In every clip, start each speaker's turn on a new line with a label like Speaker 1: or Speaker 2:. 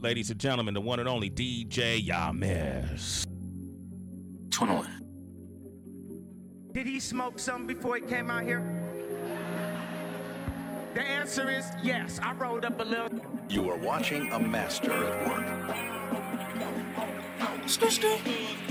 Speaker 1: Ladies and gentlemen, the one and only DJ Yamis.
Speaker 2: 21.
Speaker 3: Did he smoke something before he came out here? The answer is yes. I rolled up a little.
Speaker 4: You are watching a master at work.
Speaker 3: Did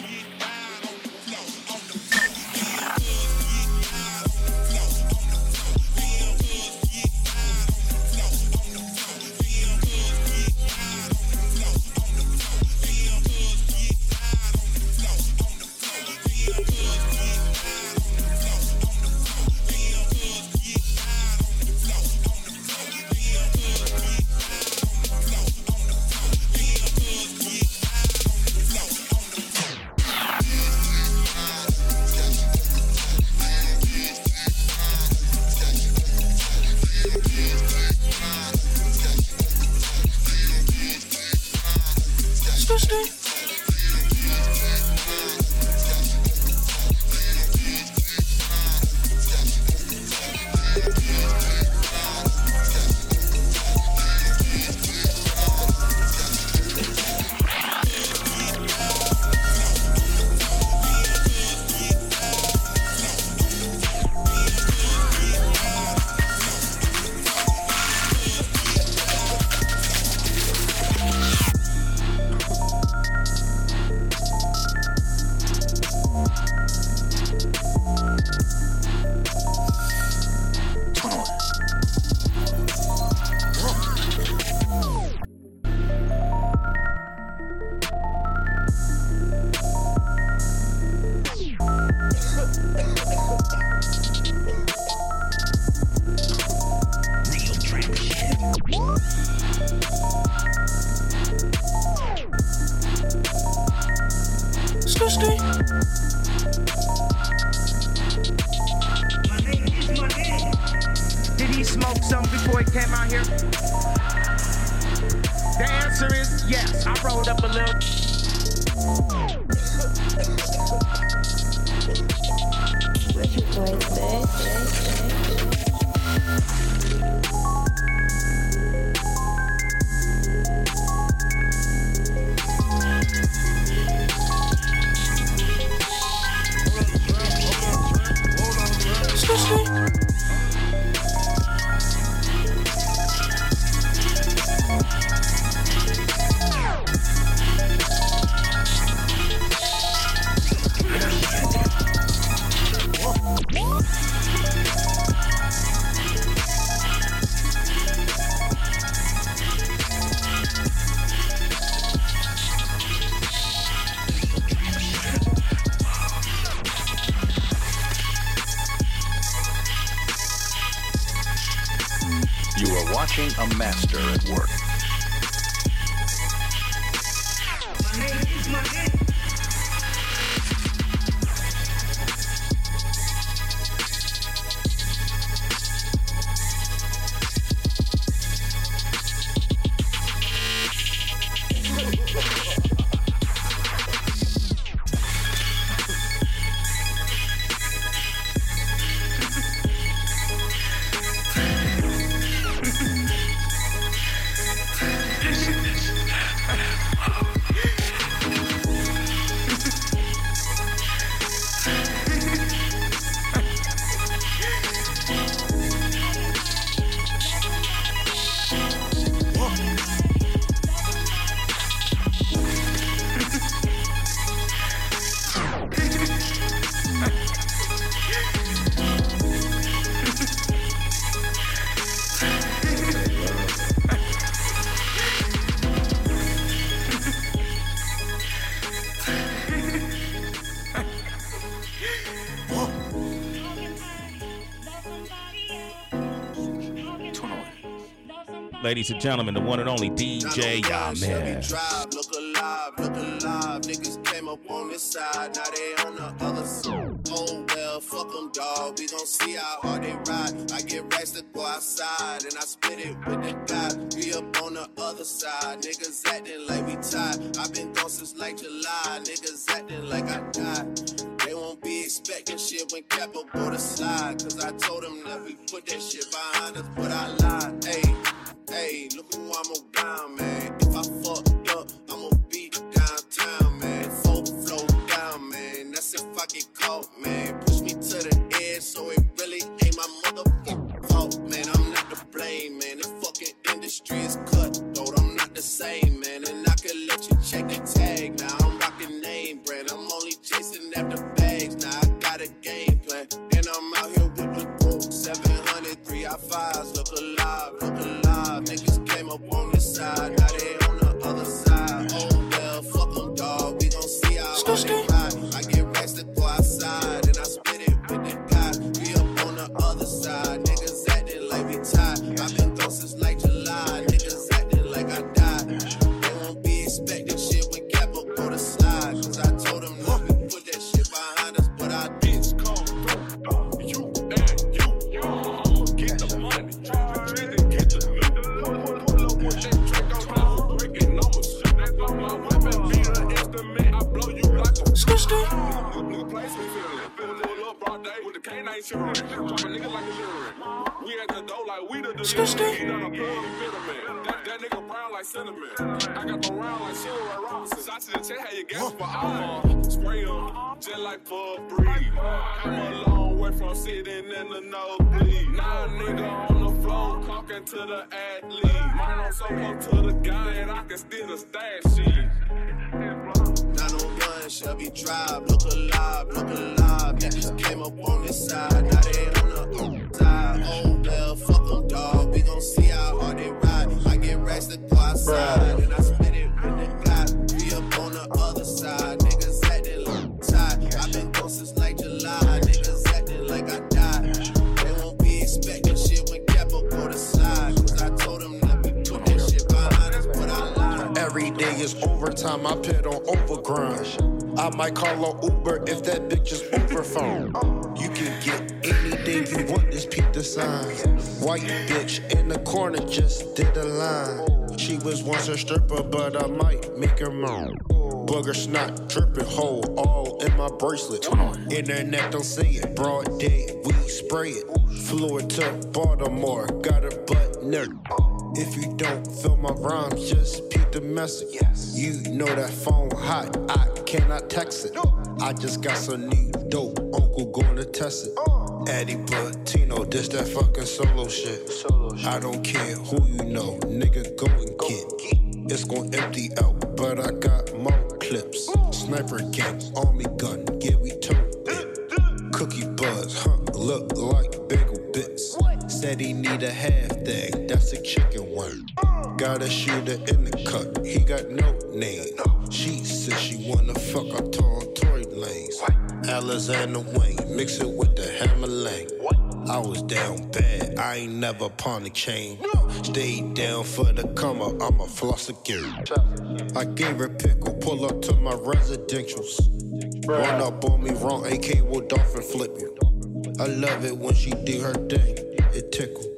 Speaker 1: Ladies and gentlemen, the one and only DJ
Speaker 5: drive, look alive, look alive. Niggas came up on this side, now they on the other side. Oh well, fuck them, dog. We gon' see how down, man. If I fucked up, I'ma be downtown, man. Full flow down, man. That's if I get caught,
Speaker 6: don't say it. Broad day, we spray it. Floor to Baltimore, got a butt. If you don't feel my rhymes, just peep the message. Yes. You know that phone hot, I cannot text it. I just got some new dope, uncle gonna test it. Uh. Addie Platino, this that fucking solo shit. solo shit. I don't care who you know, nigga, go and go get. it. It's gonna empty out, but I got more clips. Sniper gang, army gun, yeah, we told Cookie buzz, huh? Look like bagel bits. What? Said he need a half thing, that's a chicken wing. Uh. Got a shooter in the cut, he got no name. No. She said she wanna fuck up tall toy lanes. Alexander Wayne, mix it with the hammer lane. I was down bad, I ain't never pawned the chain. No. Stayed down for the come up, I'm a floss again. I gave her pickle, pull up to my residentials. Bruh. Run up on me wrong, AK will dolphin flip you. I love it when she do her thing, it
Speaker 7: tickles.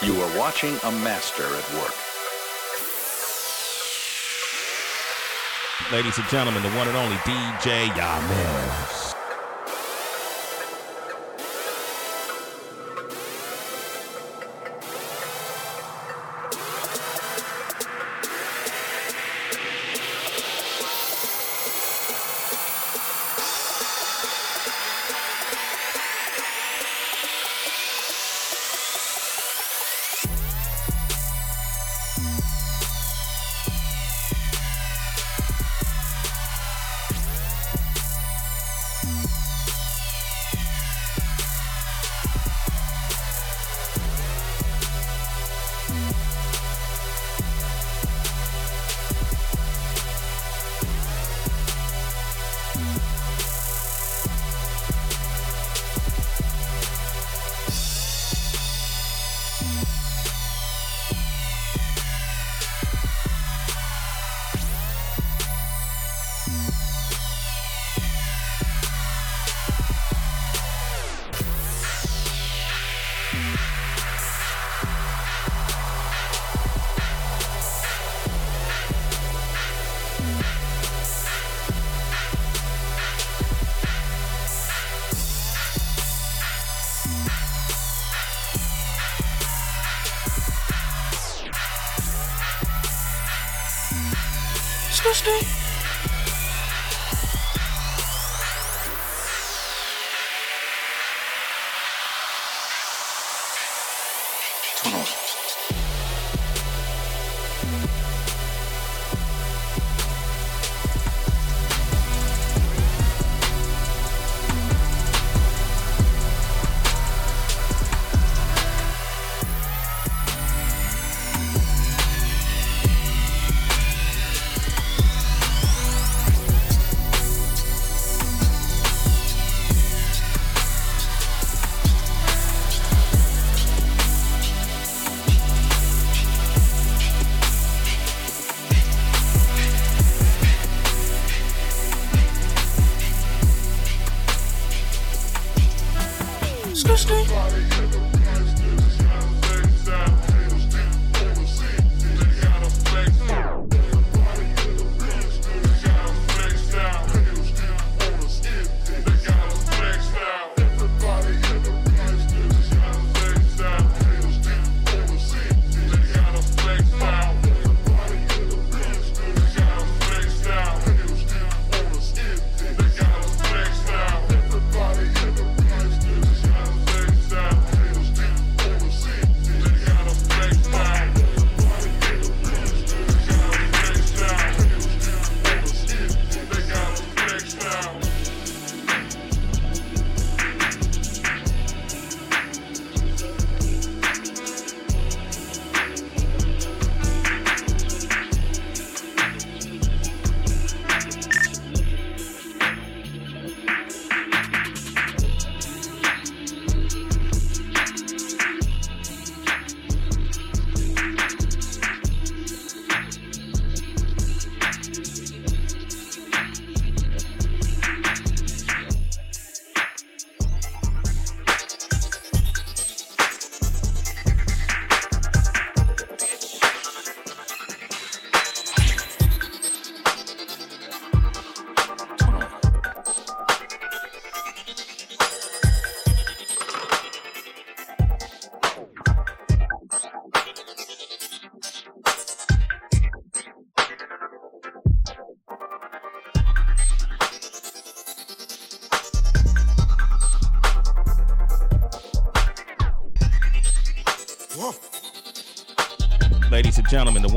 Speaker 4: You are watching a master at work.
Speaker 1: Ladies and gentlemen, the one and only DJ Yamez. Ladies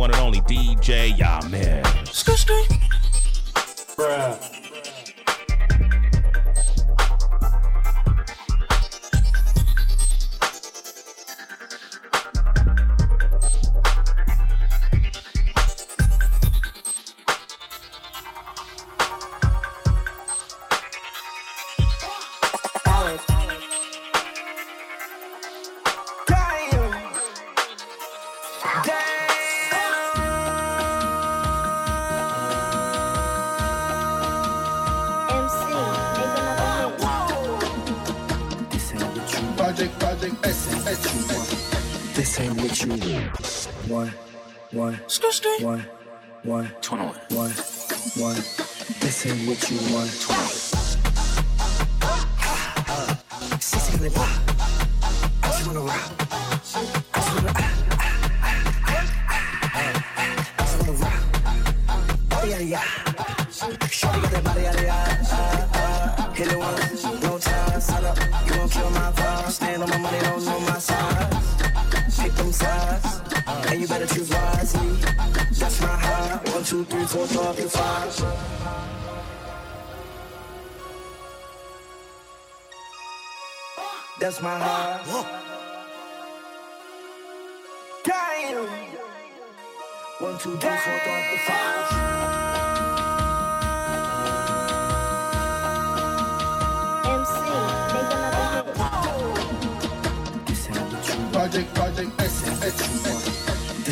Speaker 1: one and only DJ Yamir.
Speaker 8: One, one, one, one,
Speaker 9: 21.
Speaker 8: one, one. This ain't what you want. Pop. I just wanna rock. I just wanna. Rock. Oh yeah, yeah. Shorty got that body, yeah, yeah. Uh, uh. Hit it once, no time. Up, you gon' kill my vibe. Better choose wisely. That's my heart. One, two, three, four, five, and five. That's my high. Damn. One, two, three, four, five.
Speaker 10: MC, make another hit.
Speaker 8: This ain't what you
Speaker 6: project, project, S, S,
Speaker 8: This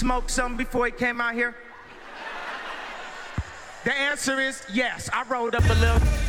Speaker 11: smoked some before he came out here? The answer is yes. I rolled up a little.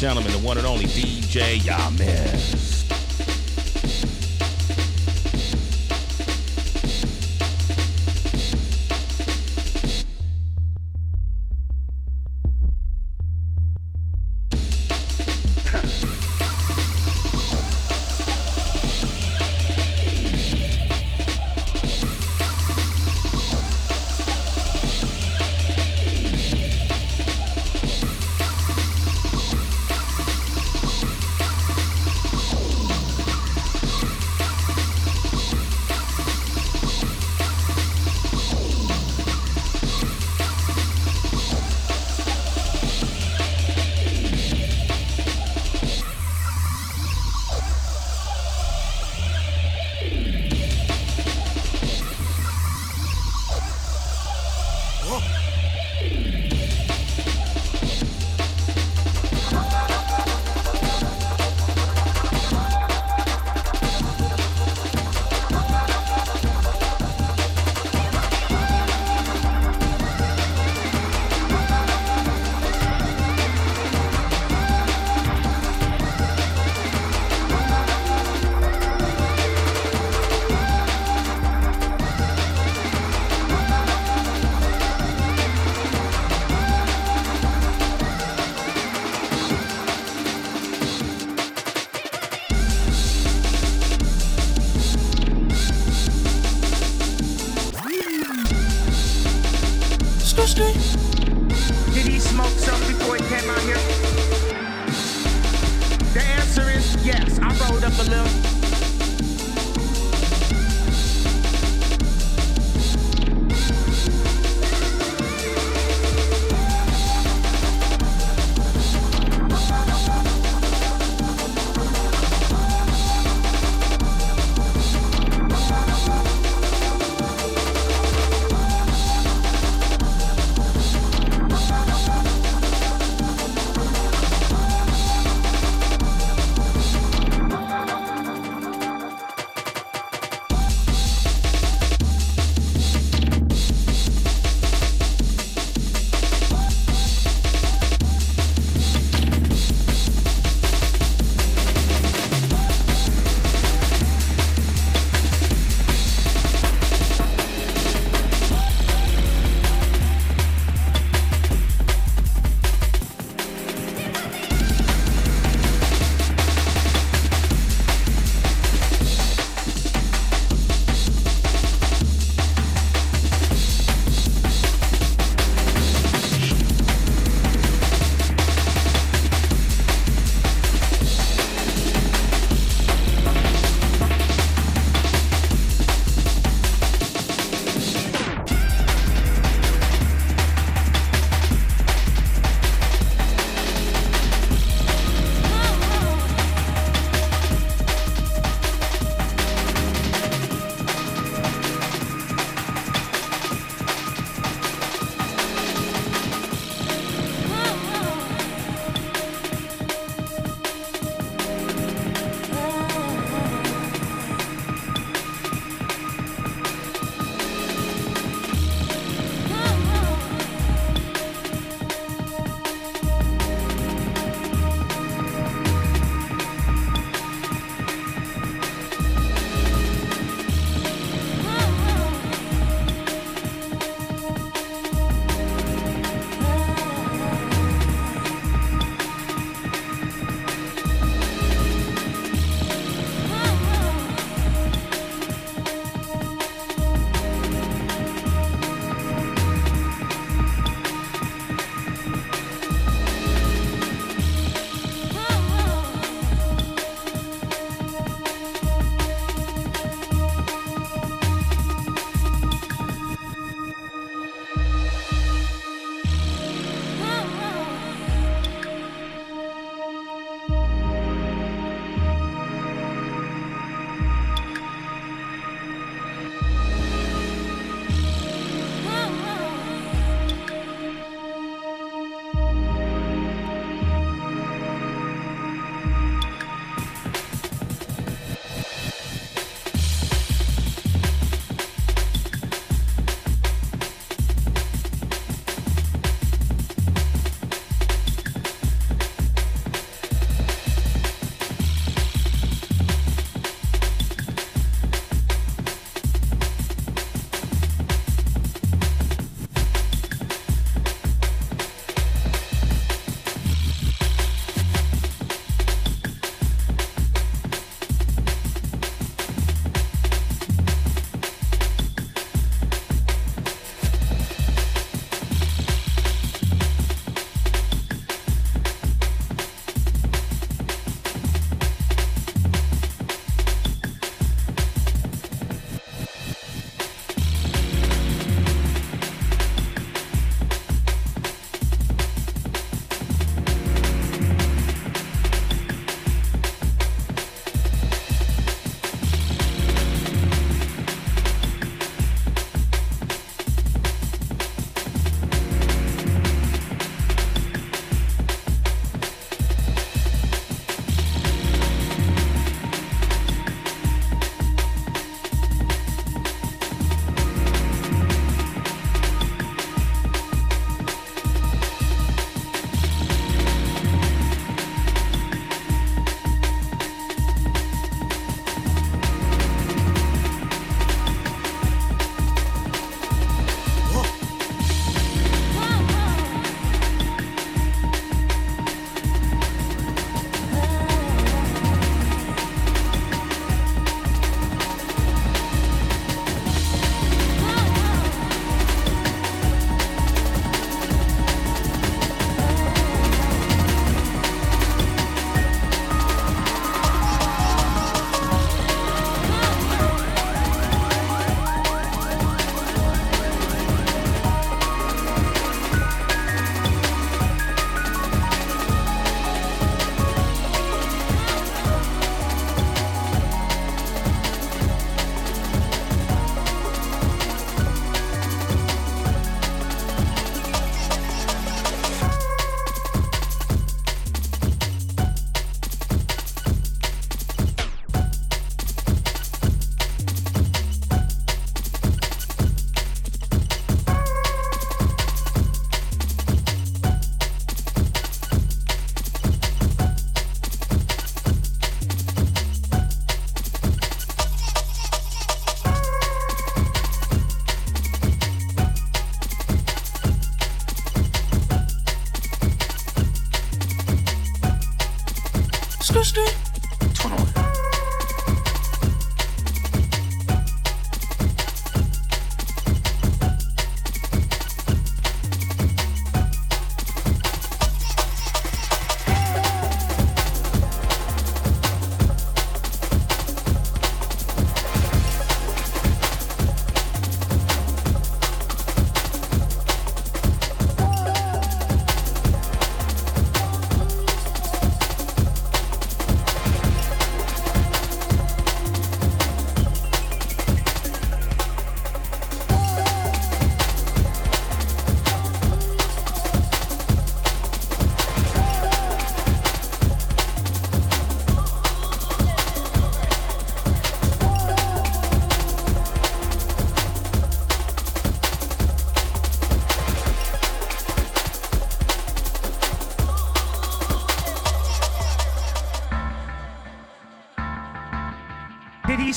Speaker 1: gentlemen, the one and only DJ
Speaker 3: Yamin. I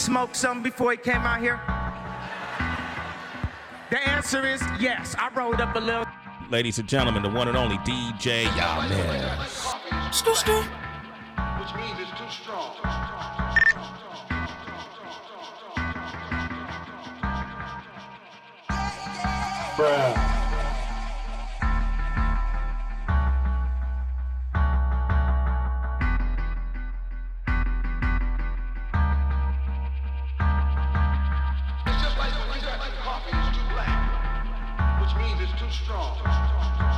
Speaker 3: Did he smoke something before he came out here? The answer is yes. I rolled up a little.
Speaker 1: Ladies and gentlemen, the one and only DJ Yaman.
Speaker 12: Strong.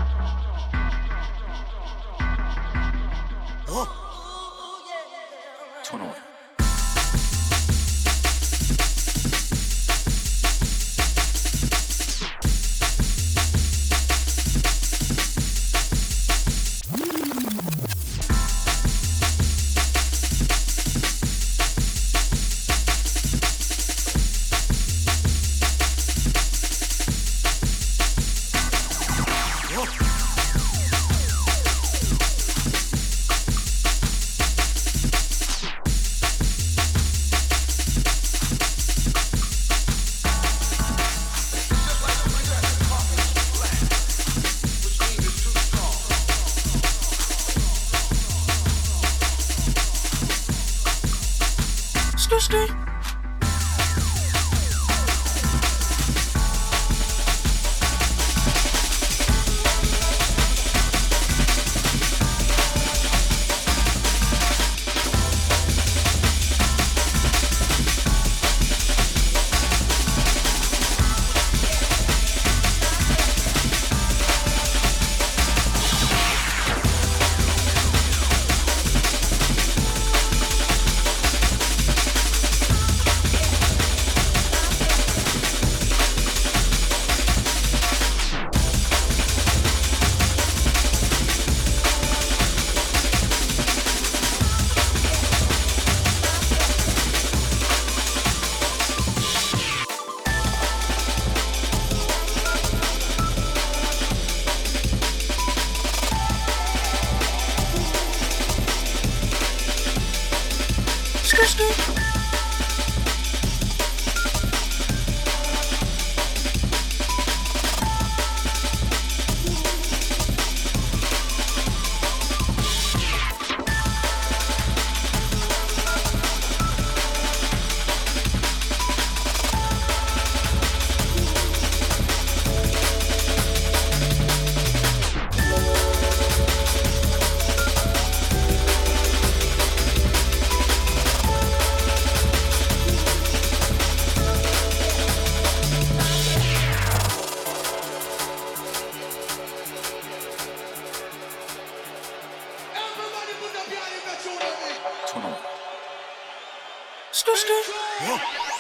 Speaker 12: 殿しとし
Speaker 13: と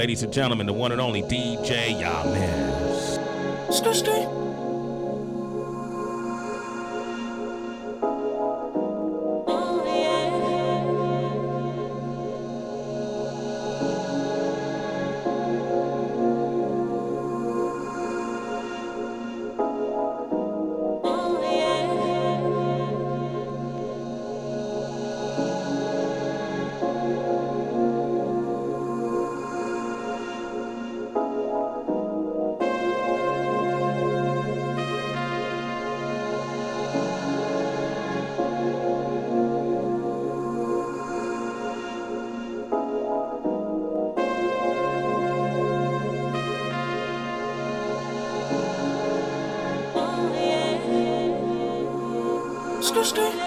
Speaker 1: Ladies and gentlemen, the one and only DJ Yamis.
Speaker 14: Skr,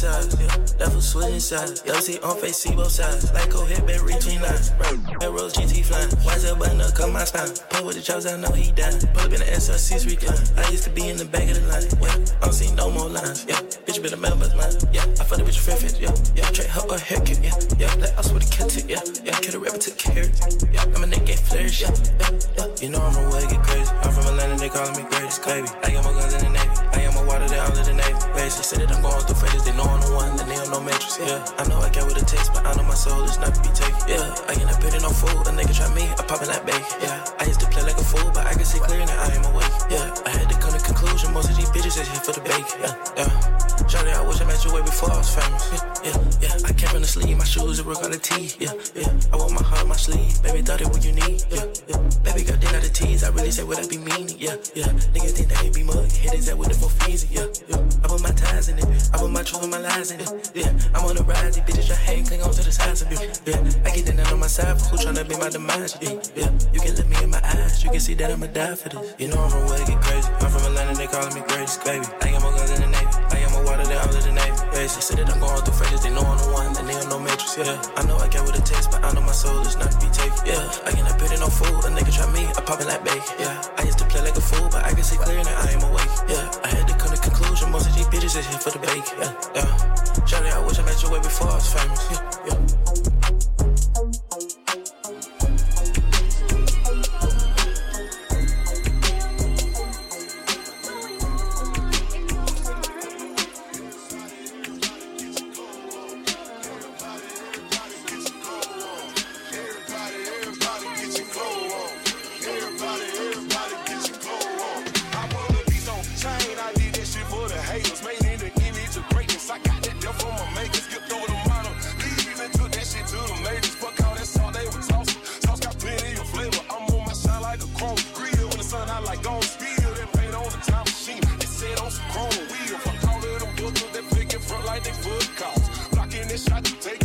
Speaker 15: circumcised, yeah. That switching sides. Y'all see on face, see both sides. Like co hit back between lines. That rose GT flying. Why's that button up, cut my spine. Pull with the chops, I know he dying. Pull up in the SR6 recline. I used to be in the back of the line, yeah. I don't see no more lines, yeah. Bitch been a member's mine, yeah. I fuck the bitch for fit, yeah. Yeah, trade her a haircut, yeah. Yeah, like I swear to cut it, yeah. Yeah, kill the rapper took care yeah. I'm a nigga, get flourish, yeah. Yeah, yeah. You know I'm where it get crazy. I'm from Atlanta, they calling me greatest, baby. I got more guns in the Navy. I got more water than all of the Navy. Basic said that I'm going through phases. They know I'm the one. The neo no matrix, yeah. I know I got with a taste, but I know my soul is not to be taken, yeah. I ain't not putting no fool. A nigga try me, I pop it like bacon, yeah. I used to play like a fool, but I can see clear now I am awake, yeah. I had to come to conclusion. Most of these bitches is here for the bacon, yeah, yeah. Shawty, I wish I met you way before I was famous, yeah, yeah, yeah. I came from the sleeve, my shoes, it work on the tee, yeah, yeah. I want my heart on my sleeve, baby, thought it what you need, yeah, yeah. Baby, got then out the tease, I really say what I be meaning, yeah, yeah. Niggas think they be mug, hit his that with the four fees, yeah, yeah. I put my ties in it, I put my truth and my lies in it, yeah. I'm on the rise, these bitches try hate, cling on to the sides of me, yeah. I get that on my side, for who tryna be my demise, yeah, yeah. You can look me in my eyes, you can see that I'ma die for this. You know I'm from where it get crazy, I'm from Atlanta, they calling me greatest, baby. I got more guns in the Navy. Basic said that I'm going through phases, they know I'm the one, the neo no matrix, yeah. I know I got with a taste, but I know my soul is not to be taken, yeah. I cannot in no fool, a nigga try me, I pop it like bacon, yeah. I used to play like a fool, but I can see clear now I am awake, yeah. I had to come to conclusion, most of these bitches is here for the bacon, yeah, yeah. Shawty, I wish I met you way before I was famous, yeah, yeah.
Speaker 1: I take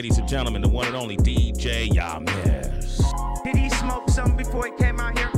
Speaker 1: Ladies and gentlemen, the one and only DJ Yamis.
Speaker 3: Did he smoke some before he came out here?